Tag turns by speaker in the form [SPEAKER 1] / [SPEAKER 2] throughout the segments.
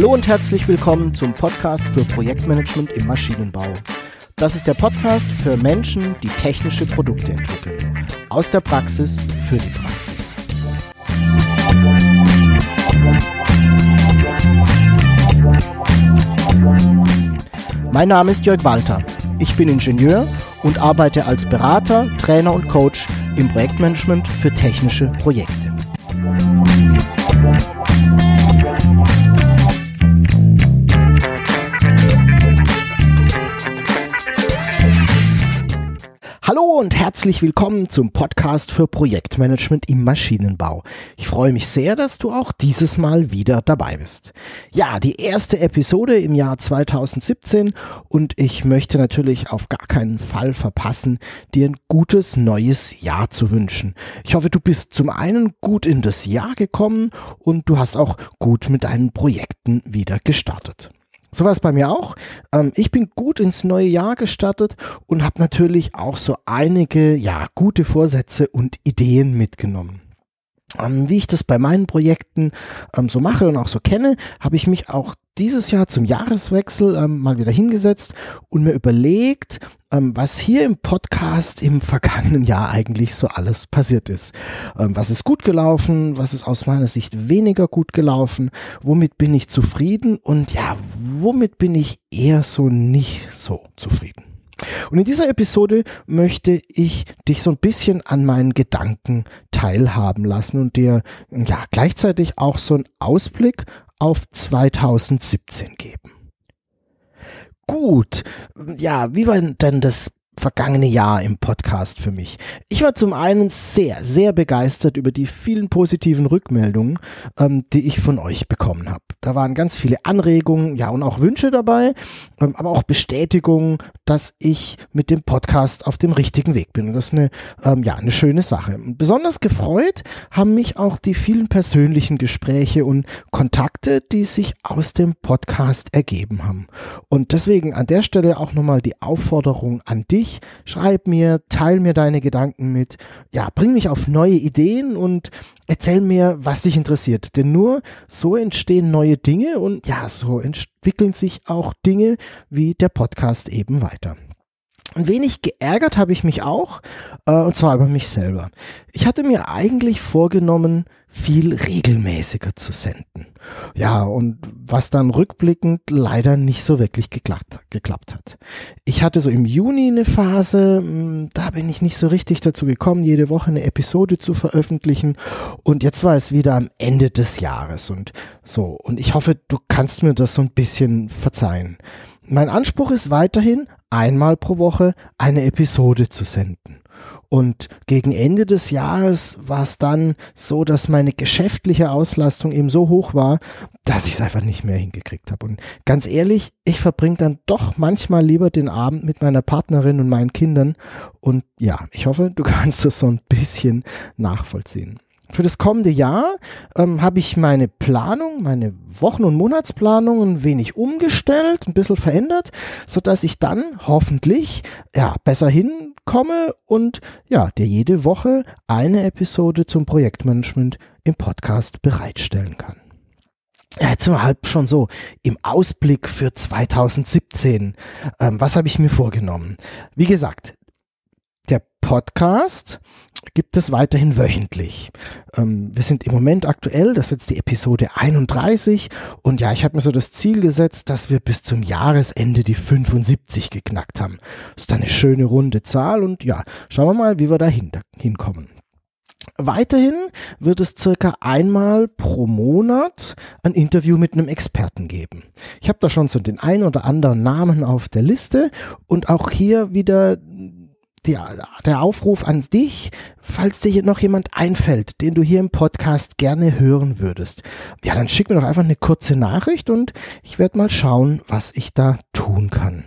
[SPEAKER 1] Hallo und herzlich willkommen zum Podcast für Projektmanagement im Maschinenbau. Das ist der Podcast für Menschen, die technische Produkte entwickeln. Aus der Praxis für die Praxis. Mein Name ist Jörg Walter. Ich bin Ingenieur und arbeite als Berater, Trainer und Coach im Projektmanagement für technische Projekte. Und herzlich willkommen zum Podcast für Projektmanagement im Maschinenbau. Ich freue mich sehr, dass du auch dieses Mal wieder dabei bist. Ja, die erste Episode im Jahr 2017 und ich möchte natürlich auf gar keinen Fall verpassen, dir ein gutes neues Jahr zu wünschen. Ich hoffe, du bist zum einen gut in das Jahr gekommen und du hast auch gut mit deinen Projekten wieder gestartet. So war es bei mir auch. Ähm, ich bin gut ins neue Jahr gestartet und habe natürlich auch so einige, ja, gute Vorsätze und Ideen mitgenommen. Ähm, wie ich das bei meinen Projekten ähm, so mache und auch so kenne, habe ich mich auch dieses Jahr zum Jahreswechsel ähm, mal wieder hingesetzt und mir überlegt, ähm, was hier im Podcast im vergangenen Jahr eigentlich so alles passiert ist. Ähm, was ist gut gelaufen, was ist aus meiner Sicht weniger gut gelaufen, womit bin ich zufrieden und ja, womit bin ich eher so nicht so zufrieden. Und in dieser Episode möchte ich dich so ein bisschen an meinen Gedanken teilhaben lassen und dir ja gleichzeitig auch so einen Ausblick auf 2017 geben. Gut, ja, wie war denn das vergangene Jahr im Podcast für mich. Ich war zum einen sehr, sehr begeistert über die vielen positiven Rückmeldungen, ähm, die ich von euch bekommen habe. Da waren ganz viele Anregungen, ja, und auch Wünsche dabei, ähm, aber auch Bestätigungen, dass ich mit dem Podcast auf dem richtigen Weg bin. Und das ist eine, ähm, ja, eine schöne Sache. Besonders gefreut haben mich auch die vielen persönlichen Gespräche und Kontakte, die sich aus dem Podcast ergeben haben. Und deswegen an der Stelle auch nochmal die Aufforderung an dich, mich, schreib mir, teil mir deine Gedanken mit, ja, bring mich auf neue Ideen und erzähl mir, was dich interessiert. Denn nur so entstehen neue Dinge und ja, so entwickeln sich auch Dinge wie der Podcast eben weiter. Ein wenig geärgert habe ich mich auch, äh, und zwar über mich selber. Ich hatte mir eigentlich vorgenommen, viel regelmäßiger zu senden. Ja, und was dann rückblickend leider nicht so wirklich geklappt, geklappt hat. Ich hatte so im Juni eine Phase, hm, da bin ich nicht so richtig dazu gekommen, jede Woche eine Episode zu veröffentlichen. Und jetzt war es wieder am Ende des Jahres und so. Und ich hoffe, du kannst mir das so ein bisschen verzeihen. Mein Anspruch ist weiterhin, einmal pro Woche eine Episode zu senden. Und gegen Ende des Jahres war es dann so, dass meine geschäftliche Auslastung eben so hoch war, dass ich es einfach nicht mehr hingekriegt habe. Und ganz ehrlich, ich verbringe dann doch manchmal lieber den Abend mit meiner Partnerin und meinen Kindern. Und ja, ich hoffe, du kannst das so ein bisschen nachvollziehen für das kommende Jahr ähm, habe ich meine Planung, meine Wochen- und Monatsplanung ein wenig umgestellt, ein bisschen verändert, so dass ich dann hoffentlich ja besser hinkomme und ja dir jede Woche eine Episode zum Projektmanagement im Podcast bereitstellen kann. Jetzt sind wir halt schon so im Ausblick für 2017. Ähm, was habe ich mir vorgenommen? Wie gesagt, der Podcast gibt es weiterhin wöchentlich. Ähm, wir sind im Moment aktuell, das ist jetzt die Episode 31 und ja, ich habe mir so das Ziel gesetzt, dass wir bis zum Jahresende die 75 geknackt haben. Das ist eine schöne runde Zahl und ja, schauen wir mal, wie wir da hin, hinkommen. Weiterhin wird es circa einmal pro Monat ein Interview mit einem Experten geben. Ich habe da schon so den ein oder anderen Namen auf der Liste und auch hier wieder die, der Aufruf an dich, falls dir hier noch jemand einfällt, den du hier im Podcast gerne hören würdest. Ja, dann schick mir doch einfach eine kurze Nachricht und ich werde mal schauen, was ich da tun kann.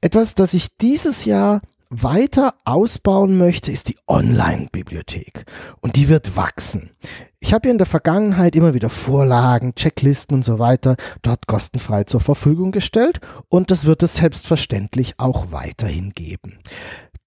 [SPEAKER 1] Etwas, das ich dieses Jahr weiter ausbauen möchte, ist die Online-Bibliothek. Und die wird wachsen. Ich habe ja in der Vergangenheit immer wieder Vorlagen, Checklisten und so weiter dort kostenfrei zur Verfügung gestellt und das wird es selbstverständlich auch weiterhin geben.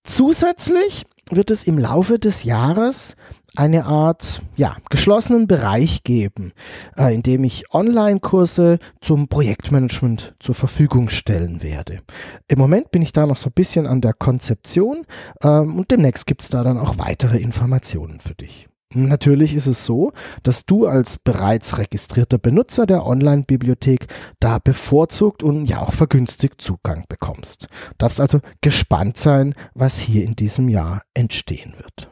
[SPEAKER 1] Zusätzlich wird es im Laufe des Jahres eine Art ja, geschlossenen Bereich geben, äh, in dem ich Online-Kurse zum Projektmanagement zur Verfügung stellen werde. Im Moment bin ich da noch so ein bisschen an der Konzeption ähm, und demnächst gibt es da dann auch weitere Informationen für dich. Natürlich ist es so, dass du als bereits registrierter Benutzer der Online-Bibliothek da bevorzugt und ja auch vergünstigt Zugang bekommst. Darfst also gespannt sein, was hier in diesem Jahr entstehen wird.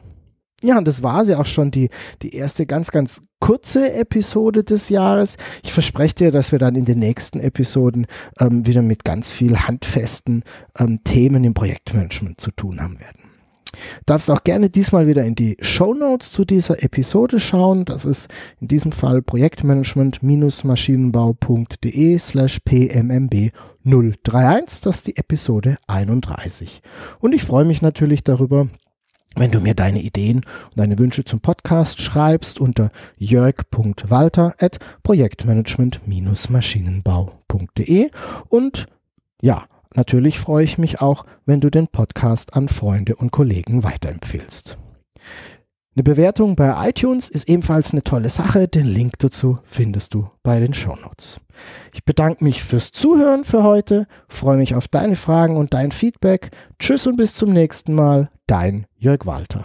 [SPEAKER 1] Ja, und das war sie auch schon, die, die erste ganz, ganz kurze Episode des Jahres. Ich verspreche dir, dass wir dann in den nächsten Episoden ähm, wieder mit ganz viel handfesten ähm, Themen im Projektmanagement zu tun haben werden. Darfst auch gerne diesmal wieder in die Show Notes zu dieser Episode schauen. Das ist in diesem Fall projektmanagement-maschinenbau.de slash pmmb 031. Das ist die Episode 31. Und ich freue mich natürlich darüber, wenn du mir deine Ideen und deine Wünsche zum Podcast schreibst unter jörg.walter at projektmanagement-maschinenbau.de und ja, Natürlich freue ich mich auch, wenn du den Podcast an Freunde und Kollegen weiterempfehlst. Eine Bewertung bei iTunes ist ebenfalls eine tolle Sache. Den Link dazu findest du bei den Shownotes. Ich bedanke mich fürs Zuhören für heute, freue mich auf deine Fragen und dein Feedback. Tschüss und bis zum nächsten Mal, dein Jörg Walter.